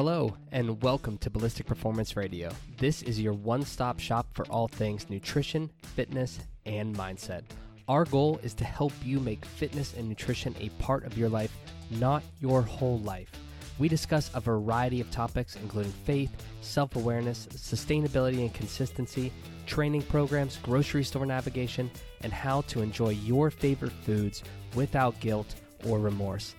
Hello, and welcome to Ballistic Performance Radio. This is your one stop shop for all things nutrition, fitness, and mindset. Our goal is to help you make fitness and nutrition a part of your life, not your whole life. We discuss a variety of topics, including faith, self awareness, sustainability and consistency, training programs, grocery store navigation, and how to enjoy your favorite foods without guilt or remorse.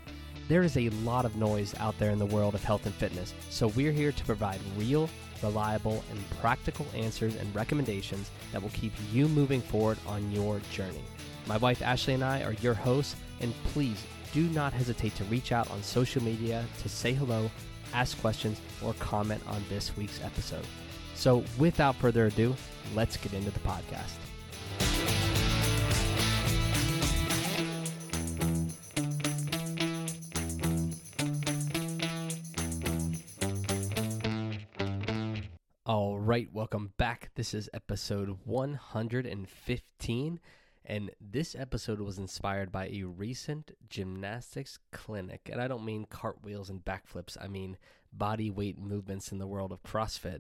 There is a lot of noise out there in the world of health and fitness, so we're here to provide real, reliable, and practical answers and recommendations that will keep you moving forward on your journey. My wife Ashley and I are your hosts, and please do not hesitate to reach out on social media to say hello, ask questions, or comment on this week's episode. So, without further ado, let's get into the podcast. All right, welcome back. This is episode 115, and this episode was inspired by a recent gymnastics clinic. And I don't mean cartwheels and backflips, I mean body weight movements in the world of CrossFit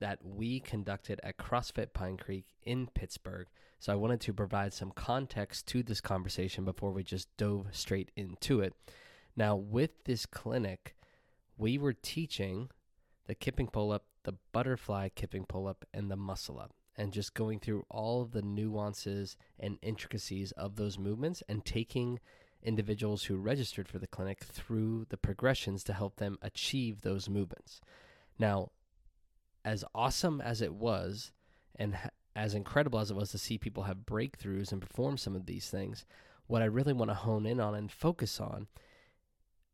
that we conducted at CrossFit Pine Creek in Pittsburgh. So I wanted to provide some context to this conversation before we just dove straight into it. Now, with this clinic, we were teaching the kipping pull up the butterfly kipping pull up and the muscle up and just going through all of the nuances and intricacies of those movements and taking individuals who registered for the clinic through the progressions to help them achieve those movements. Now, as awesome as it was and as incredible as it was to see people have breakthroughs and perform some of these things, what I really want to hone in on and focus on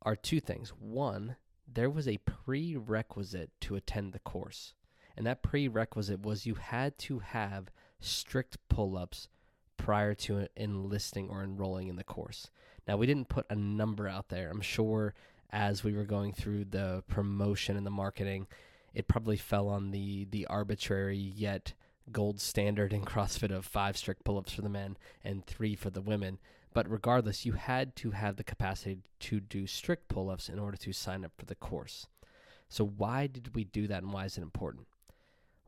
are two things. One, there was a prerequisite to attend the course. And that prerequisite was you had to have strict pull ups prior to enlisting or enrolling in the course. Now, we didn't put a number out there. I'm sure as we were going through the promotion and the marketing, it probably fell on the, the arbitrary yet gold standard in CrossFit of five strict pull ups for the men and three for the women. But regardless, you had to have the capacity to do strict pull ups in order to sign up for the course. So, why did we do that and why is it important?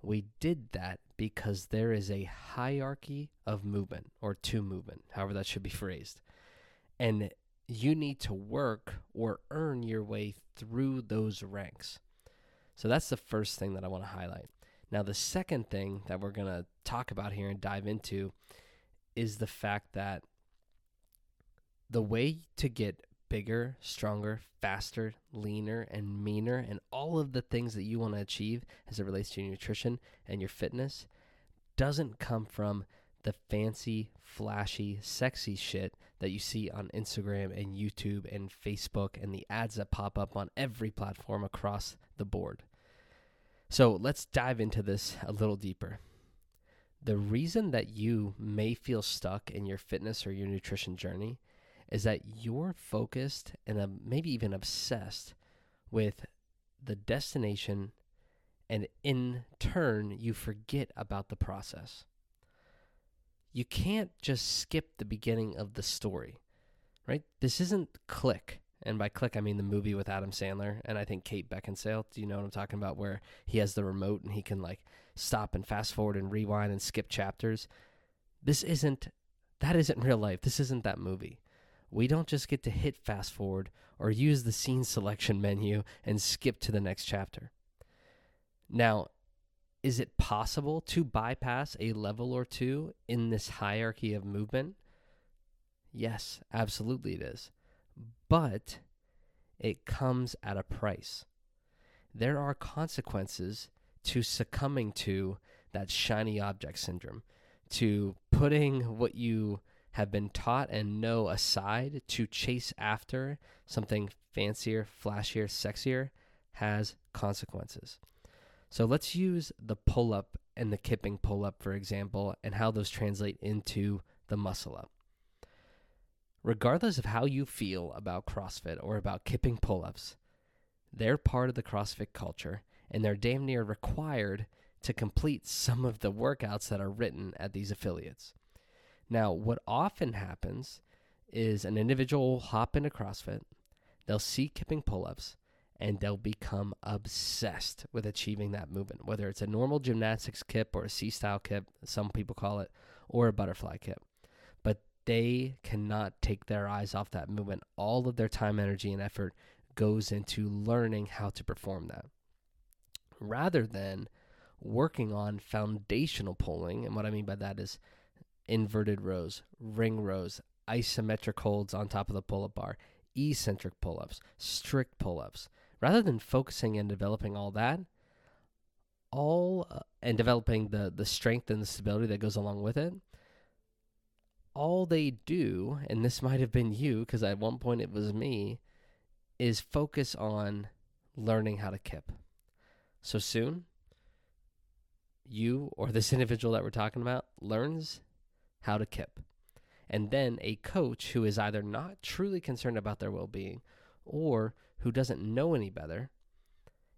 We did that because there is a hierarchy of movement or to movement, however that should be phrased. And you need to work or earn your way through those ranks. So, that's the first thing that I want to highlight. Now, the second thing that we're going to talk about here and dive into is the fact that the way to get bigger, stronger, faster, leaner, and meaner, and all of the things that you want to achieve as it relates to your nutrition and your fitness doesn't come from the fancy, flashy, sexy shit that you see on Instagram and YouTube and Facebook and the ads that pop up on every platform across the board. So let's dive into this a little deeper. The reason that you may feel stuck in your fitness or your nutrition journey is that you're focused and uh, maybe even obsessed with the destination, and in turn, you forget about the process. You can't just skip the beginning of the story, right? This isn't Click. And by click, I mean the movie with Adam Sandler and I think Kate Beckinsale. Do you know what I'm talking about? Where he has the remote and he can like stop and fast forward and rewind and skip chapters. This isn't, that isn't real life. This isn't that movie we don't just get to hit fast forward or use the scene selection menu and skip to the next chapter. Now, is it possible to bypass a level or two in this hierarchy of movement? Yes, absolutely it is. But it comes at a price. There are consequences to succumbing to that shiny object syndrome, to putting what you have been taught and know aside to chase after something fancier, flashier, sexier has consequences. So let's use the pull up and the kipping pull up, for example, and how those translate into the muscle up. Regardless of how you feel about CrossFit or about kipping pull ups, they're part of the CrossFit culture and they're damn near required to complete some of the workouts that are written at these affiliates. Now, what often happens is an individual will hop into CrossFit, they'll see kipping pull ups, and they'll become obsessed with achieving that movement, whether it's a normal gymnastics kip or a C style kip, some people call it, or a butterfly kip. They cannot take their eyes off that movement. All of their time, energy, and effort goes into learning how to perform that rather than working on foundational pulling. And what I mean by that is inverted rows, ring rows, isometric holds on top of the pull up bar, eccentric pull ups, strict pull ups. Rather than focusing and developing all that, all uh, and developing the the strength and the stability that goes along with it, all they do, and this might have been you because at one point it was me, is focus on learning how to kip. So soon, you or this individual that we're talking about learns how to kip. And then a coach who is either not truly concerned about their well being or who doesn't know any better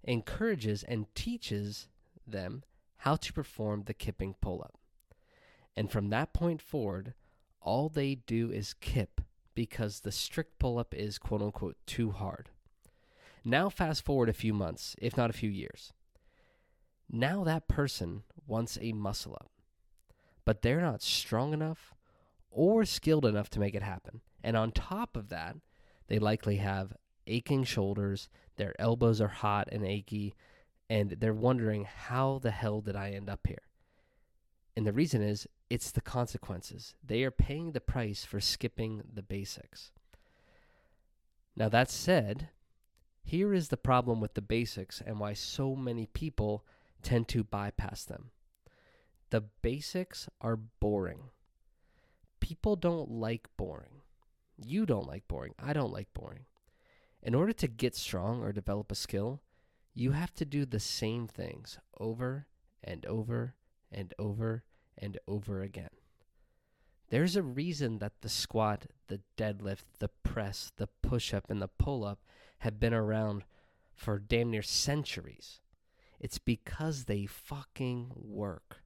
encourages and teaches them how to perform the kipping pull up. And from that point forward, all they do is kip because the strict pull up is quote unquote too hard. Now, fast forward a few months, if not a few years. Now that person wants a muscle up, but they're not strong enough or skilled enough to make it happen. And on top of that, they likely have aching shoulders, their elbows are hot and achy, and they're wondering, how the hell did I end up here? And the reason is, it's the consequences. They are paying the price for skipping the basics. Now, that said, here is the problem with the basics and why so many people tend to bypass them. The basics are boring. People don't like boring. You don't like boring. I don't like boring. In order to get strong or develop a skill, you have to do the same things over and over and over and over again. There's a reason that the squat, the deadlift, the press, the push up, and the pull up have been around for damn near centuries. It's because they fucking work.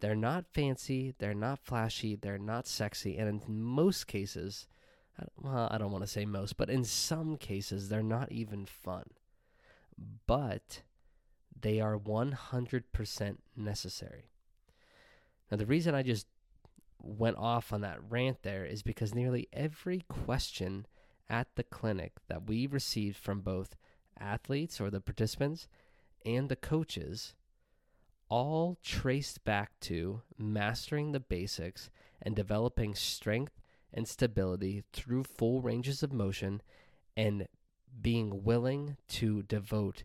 They're not fancy, they're not flashy, they're not sexy, and in most cases, well, I don't want to say most, but in some cases, they're not even fun. But they are 100% necessary. Now, the reason I just went off on that rant there is because nearly every question at the clinic that we received from both athletes or the participants and the coaches all traced back to mastering the basics and developing strength and stability through full ranges of motion and being willing to devote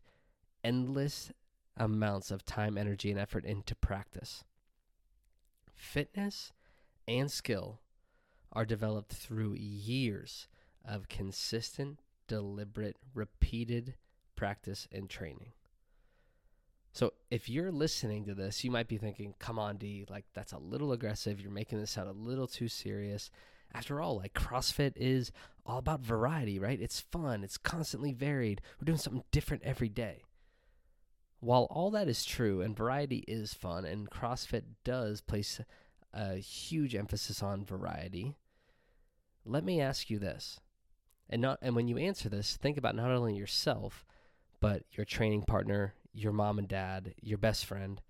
endless amounts of time, energy, and effort into practice. Fitness and skill are developed through years of consistent, deliberate, repeated practice and training. So if you're listening to this, you might be thinking, come on, D, like that's a little aggressive. You're making this sound a little too serious. After all, like CrossFit is all about variety, right? It's fun, it's constantly varied. We're doing something different every day. While all that is true and variety is fun, and CrossFit does place a huge emphasis on variety, let me ask you this. And not and when you answer this, think about not only yourself, but your training partner, your mom and dad, your best friend.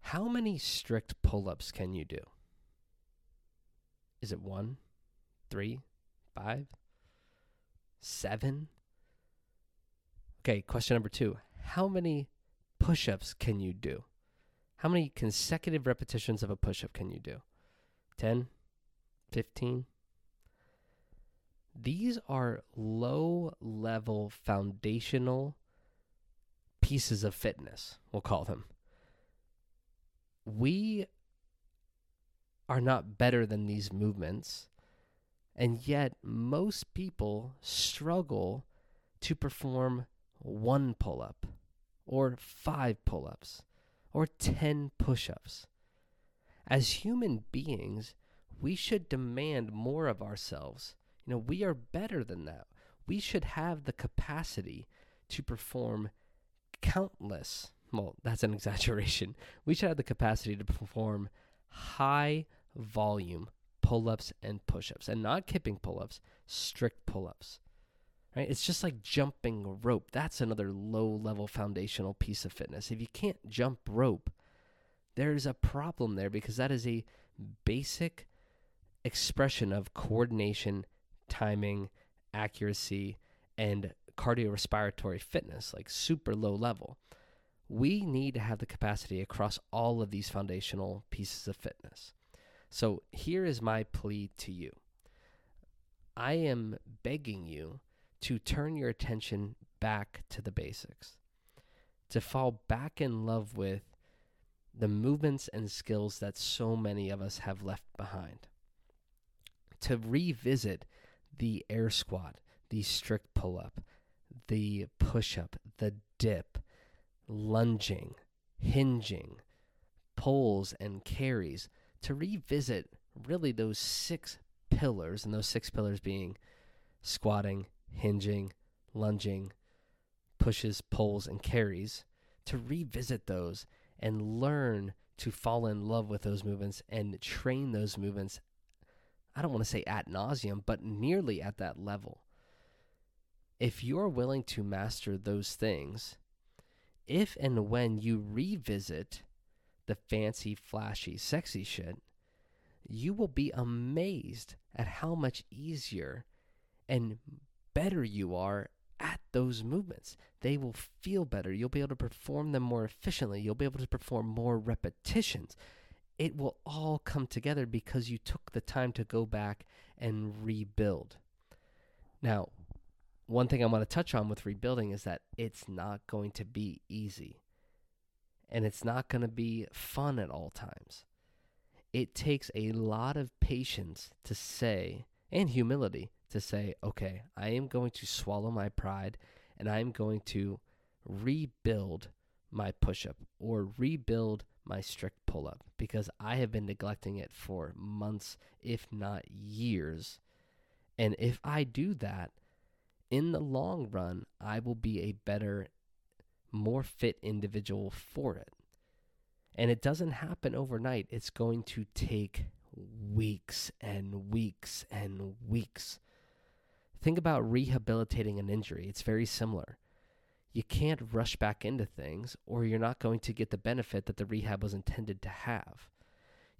How many strict pull-ups can you do? Is it one, three, five, seven? Okay, question number two. How many push ups can you do? How many consecutive repetitions of a push up can you do? 10, 15? These are low level foundational pieces of fitness, we'll call them. We are not better than these movements. And yet, most people struggle to perform one pull up, or five pull ups, or 10 push ups. As human beings, we should demand more of ourselves. You know, we are better than that. We should have the capacity to perform countless, well, that's an exaggeration. We should have the capacity to perform high volume pull ups and push ups, and not kipping pull ups, strict pull ups. Right? It's just like jumping rope. That's another low level foundational piece of fitness. If you can't jump rope, there's a problem there because that is a basic expression of coordination, timing, accuracy, and cardiorespiratory fitness, like super low level. We need to have the capacity across all of these foundational pieces of fitness. So here is my plea to you I am begging you to turn your attention back to the basics, to fall back in love with the movements and skills that so many of us have left behind, to revisit the air squat, the strict pull up, the push up, the dip, lunging, hinging, pulls, and carries, to revisit really those six pillars, and those six pillars being squatting, hinging, lunging, pushes, pulls, and carries, to revisit those and learn to fall in love with those movements and train those movements. I don't want to say at nauseum, but nearly at that level. If you're willing to master those things, if and when you revisit the fancy, flashy, sexy shit, you will be amazed at how much easier and better you are at those movements. They will feel better. You'll be able to perform them more efficiently. You'll be able to perform more repetitions. It will all come together because you took the time to go back and rebuild. Now, one thing I want to touch on with rebuilding is that it's not going to be easy and it's not going to be fun at all times. It takes a lot of patience to say, and humility to say, okay, I am going to swallow my pride and I'm going to rebuild my push up or rebuild my strict pull up because I have been neglecting it for months, if not years. And if I do that, in the long run, I will be a better, more fit individual for it. And it doesn't happen overnight. It's going to take weeks and weeks and weeks. Think about rehabilitating an injury. It's very similar. You can't rush back into things, or you're not going to get the benefit that the rehab was intended to have.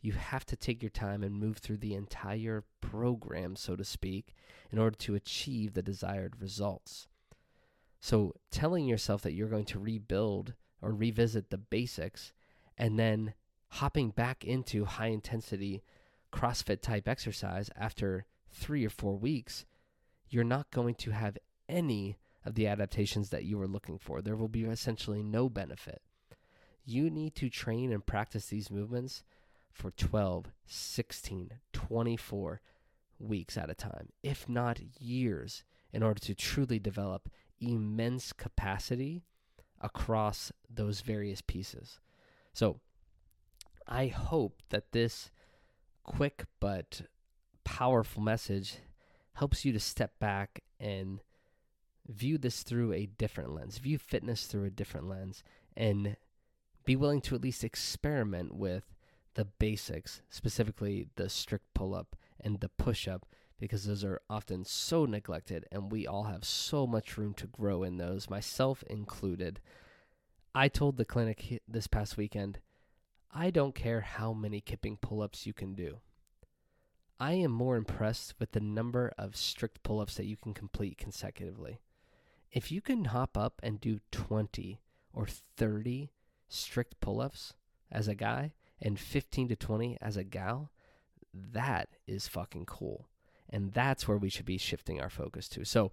You have to take your time and move through the entire program, so to speak, in order to achieve the desired results. So, telling yourself that you're going to rebuild or revisit the basics and then hopping back into high intensity CrossFit type exercise after three or four weeks, you're not going to have any of the adaptations that you were looking for. There will be essentially no benefit. You need to train and practice these movements for 12, 16, 24 weeks at a time, if not years, in order to truly develop immense capacity across those various pieces. So I hope that this quick but powerful message helps you to step back and view this through a different lens, view fitness through a different lens, and be willing to at least experiment with the basics, specifically the strict pull up and the push up, because those are often so neglected and we all have so much room to grow in those, myself included. I told the clinic this past weekend, I don't care how many kipping pull ups you can do. I am more impressed with the number of strict pull ups that you can complete consecutively. If you can hop up and do 20 or 30 strict pull ups as a guy and 15 to 20 as a gal, that is fucking cool. And that's where we should be shifting our focus to. So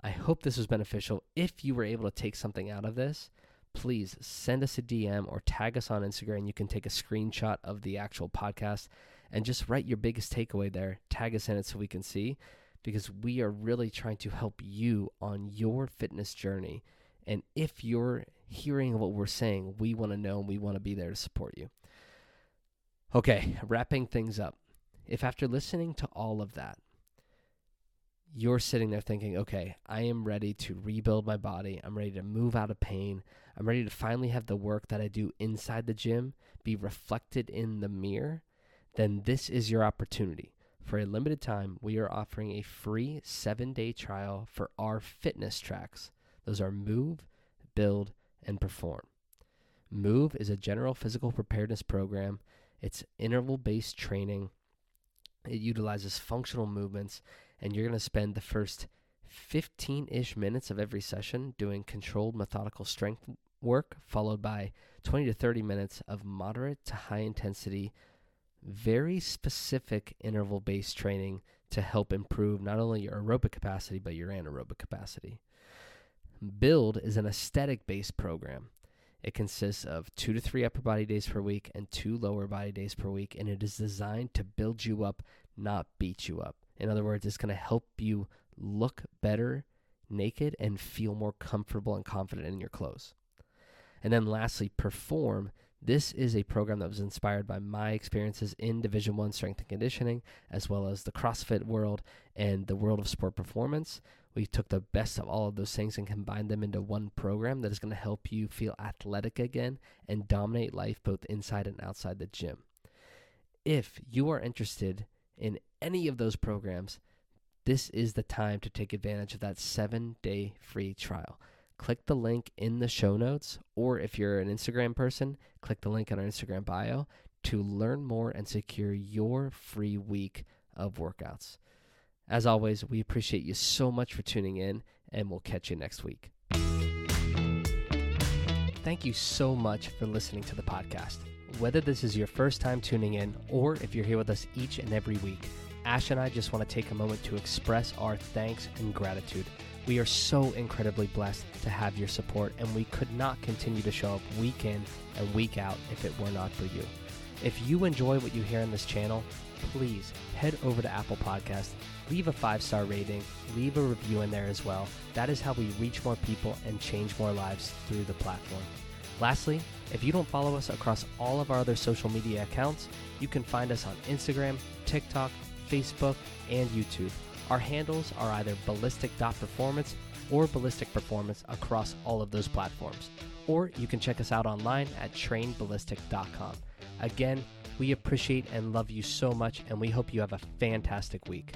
I hope this was beneficial. If you were able to take something out of this, please send us a DM or tag us on Instagram. You can take a screenshot of the actual podcast and just write your biggest takeaway there. Tag us in it so we can see because we are really trying to help you on your fitness journey. And if you're hearing what we're saying, we want to know and we want to be there to support you. Okay, wrapping things up. If after listening to all of that, you're sitting there thinking, okay, I am ready to rebuild my body. I'm ready to move out of pain. I'm ready to finally have the work that I do inside the gym be reflected in the mirror. Then this is your opportunity. For a limited time, we are offering a free seven day trial for our fitness tracks. Those are Move, Build, and Perform. Move is a general physical preparedness program, it's interval based training. It utilizes functional movements and you're going to spend the first 15 ish minutes of every session doing controlled methodical strength work, followed by 20 to 30 minutes of moderate to high intensity, very specific interval based training to help improve not only your aerobic capacity, but your anaerobic capacity. Build is an aesthetic based program. It consists of two to three upper body days per week and two lower body days per week, and it is designed to build you up, not beat you up. In other words, it's going to help you look better naked and feel more comfortable and confident in your clothes. And then lastly, perform. This is a program that was inspired by my experiences in Division 1 strength and conditioning as well as the CrossFit world and the world of sport performance. We took the best of all of those things and combined them into one program that is going to help you feel athletic again and dominate life both inside and outside the gym. If you are interested in any of those programs, this is the time to take advantage of that seven day free trial. Click the link in the show notes, or if you're an Instagram person, click the link in our Instagram bio to learn more and secure your free week of workouts. As always, we appreciate you so much for tuning in, and we'll catch you next week. Thank you so much for listening to the podcast. Whether this is your first time tuning in or if you're here with us each and every week, Ash and I just want to take a moment to express our thanks and gratitude. We are so incredibly blessed to have your support, and we could not continue to show up week in and week out if it were not for you. If you enjoy what you hear on this channel, please head over to Apple Podcast, leave a five star rating, leave a review in there as well. That is how we reach more people and change more lives through the platform. Lastly, if you don't follow us across all of our other social media accounts, you can find us on Instagram, TikTok, Facebook, and YouTube. Our handles are either ballistic.performance or ballistic performance across all of those platforms. Or you can check us out online at trainballistic.com. Again, we appreciate and love you so much, and we hope you have a fantastic week.